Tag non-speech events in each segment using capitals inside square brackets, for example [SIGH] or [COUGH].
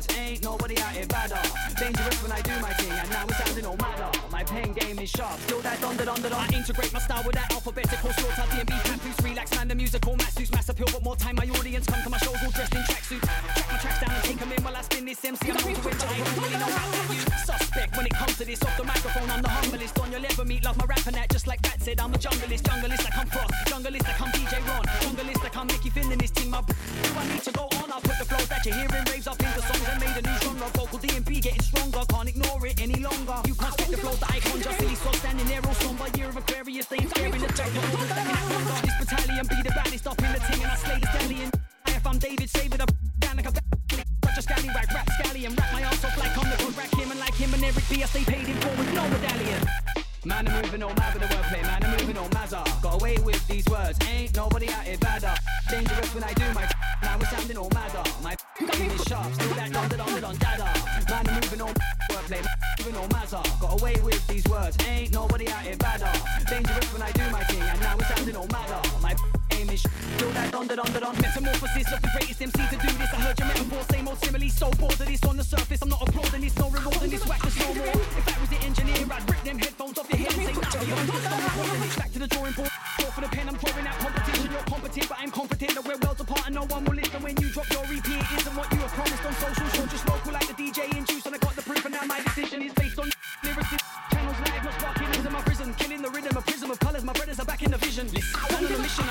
words. Ain't nobody out here badder. Dangerous when I do my thing, and now it's sounding all madder. My pen game is sharp, still that donder donder. I integrate my style with that alphabetical sort of DMB campus. Relax, man, the musical mass suits mass appeal, but more time my audience come to my shows all dressed in tracksuits. Track my tracks down and take them in while I spin this MC. I'm known to but I don't really know how to use. Suspect when it comes to this off the microphone, I'm the humblest on your level meet. Love my rapping that just like that said. I'm a junglist, junglist like I'm Frost, junglist like I'm DJ Ron, junglist like I'm Mickey Finn in this team. My do I need to go on? I'll put the flows that you're hearing rap scallion, rap my ass off like I'm the good Rakim and like him and Eric B. I stay paid in full with no medallion. Man, I'm moving all mad with the wordplay, man, I'm moving all mazza. Got away with these words, ain't nobody out here badder. Dangerous when I do my [LAUGHS] now we're sounding all madder. My [LAUGHS] game is sharp, still that dun dun dun dada. Man, I'm moving all [LAUGHS] wordplay, moving all mazza. Got away with these words, ain't nobody out here badder. Dangerous when I do my thing, and now we're sounding all madder. My is still that dun dun dun dun. Metamorphosis of the greatest MC to do this. I heard your metaphor, same old simile, so bored of this on the surface. I'm not applauding this, no rewarding this, whack this no more. If I was the engineer, I'd rip them headphones off your head and say, nah, you're just Back to the drawing board, go for the pen, I'm throwing out competition. You're competent, but I'm confident that we're worlds apart and no one will listen when you drop your EP. It isn't what you have promised on social, so just local like the DJ in juice. And I got the proof, and now my decision is based on [LAUGHS] lyrics. Channels live, not sparking into my prison. Killing the rhythm, a prism of colours. My brothers are back in the vision. Listen, I'm on a mission,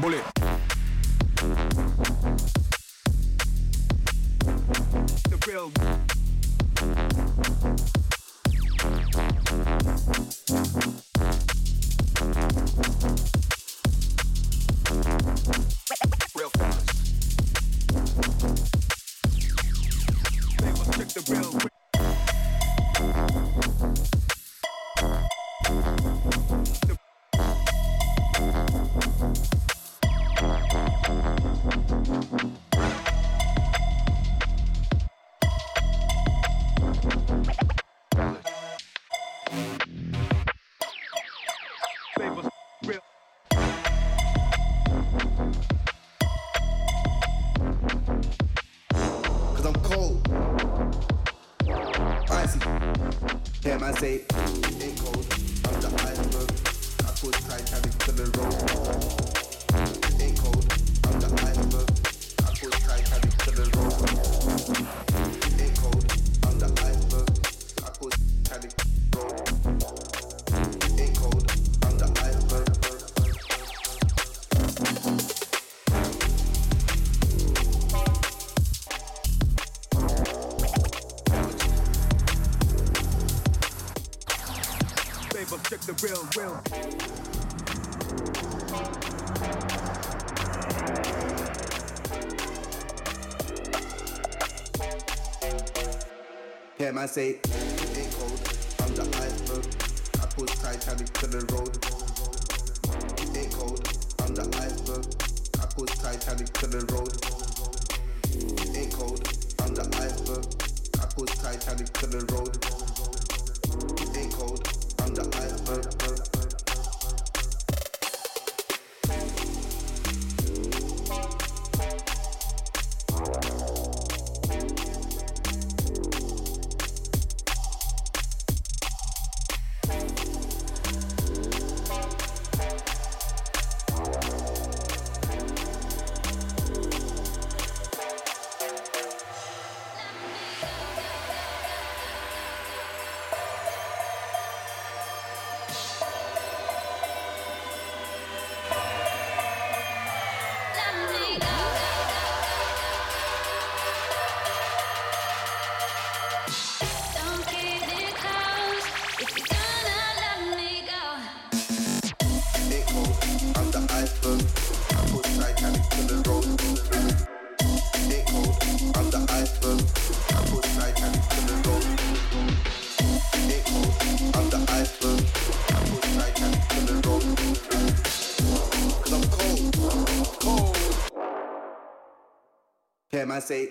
bullet. The real. Thank I say, ain't cold, I'm the iceberg. I push Titanic to the road. Ain't cold, I'm the iceberg. I push Titanic to the road. Ain't cold, I'm the iceberg. I push Titanic to the road. Ain't cold, I'm the iceberg. them and say.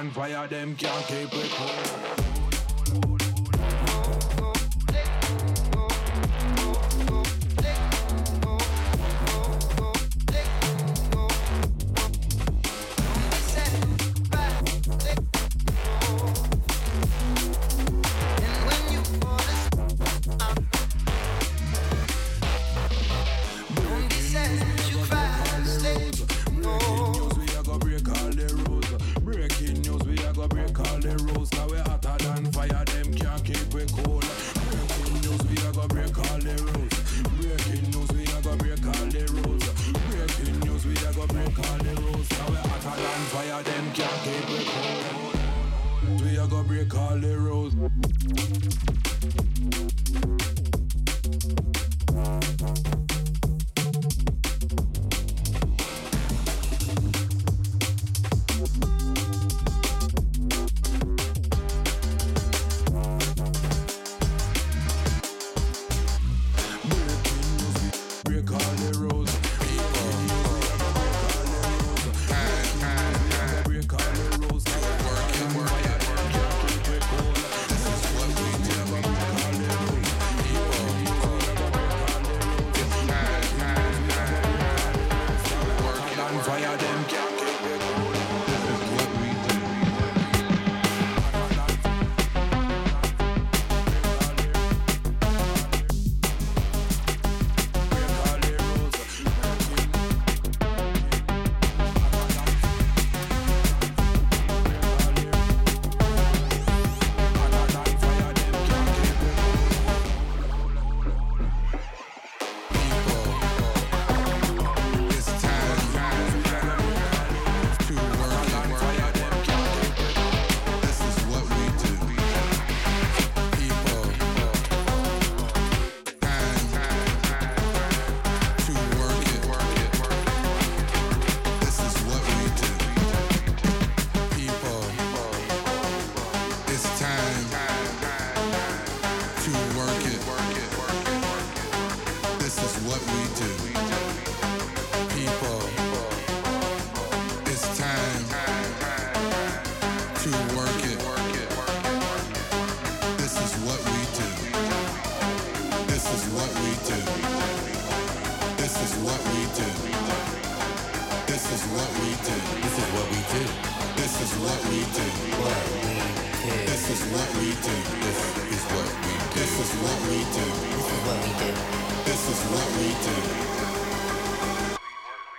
And fire, them can't keep it cool. we call it rose.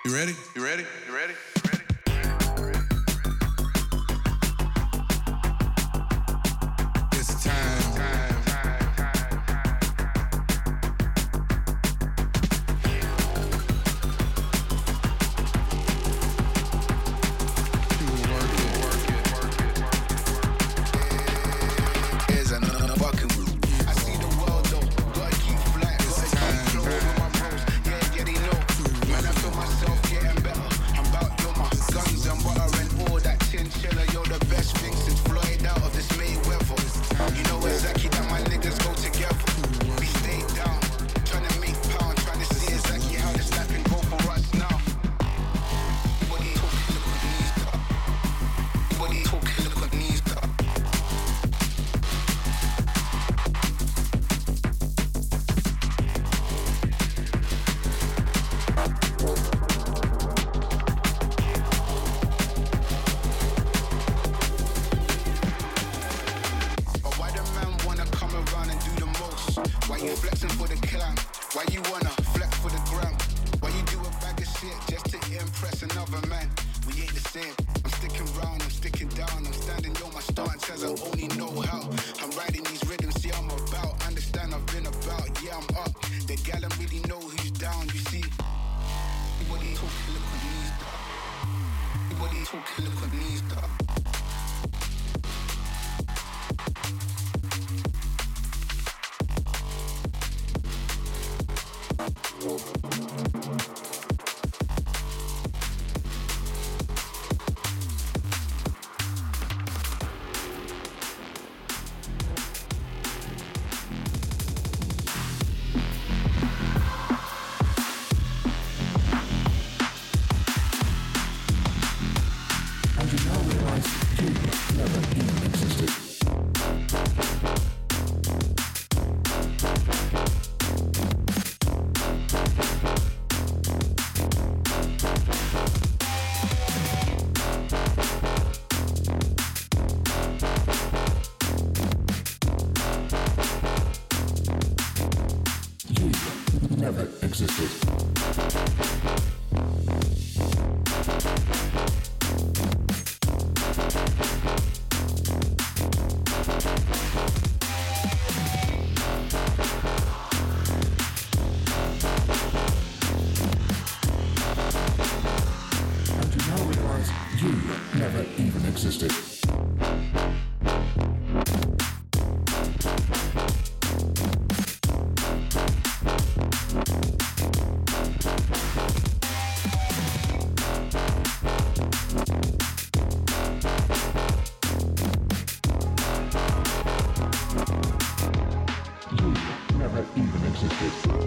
You ready? You ready? You ready? gal don't really know who's down, you see. Everybody talk, look at me, Everybody talk, look at me,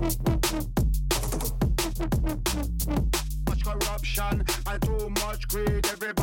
Much corruption and too much greed. Every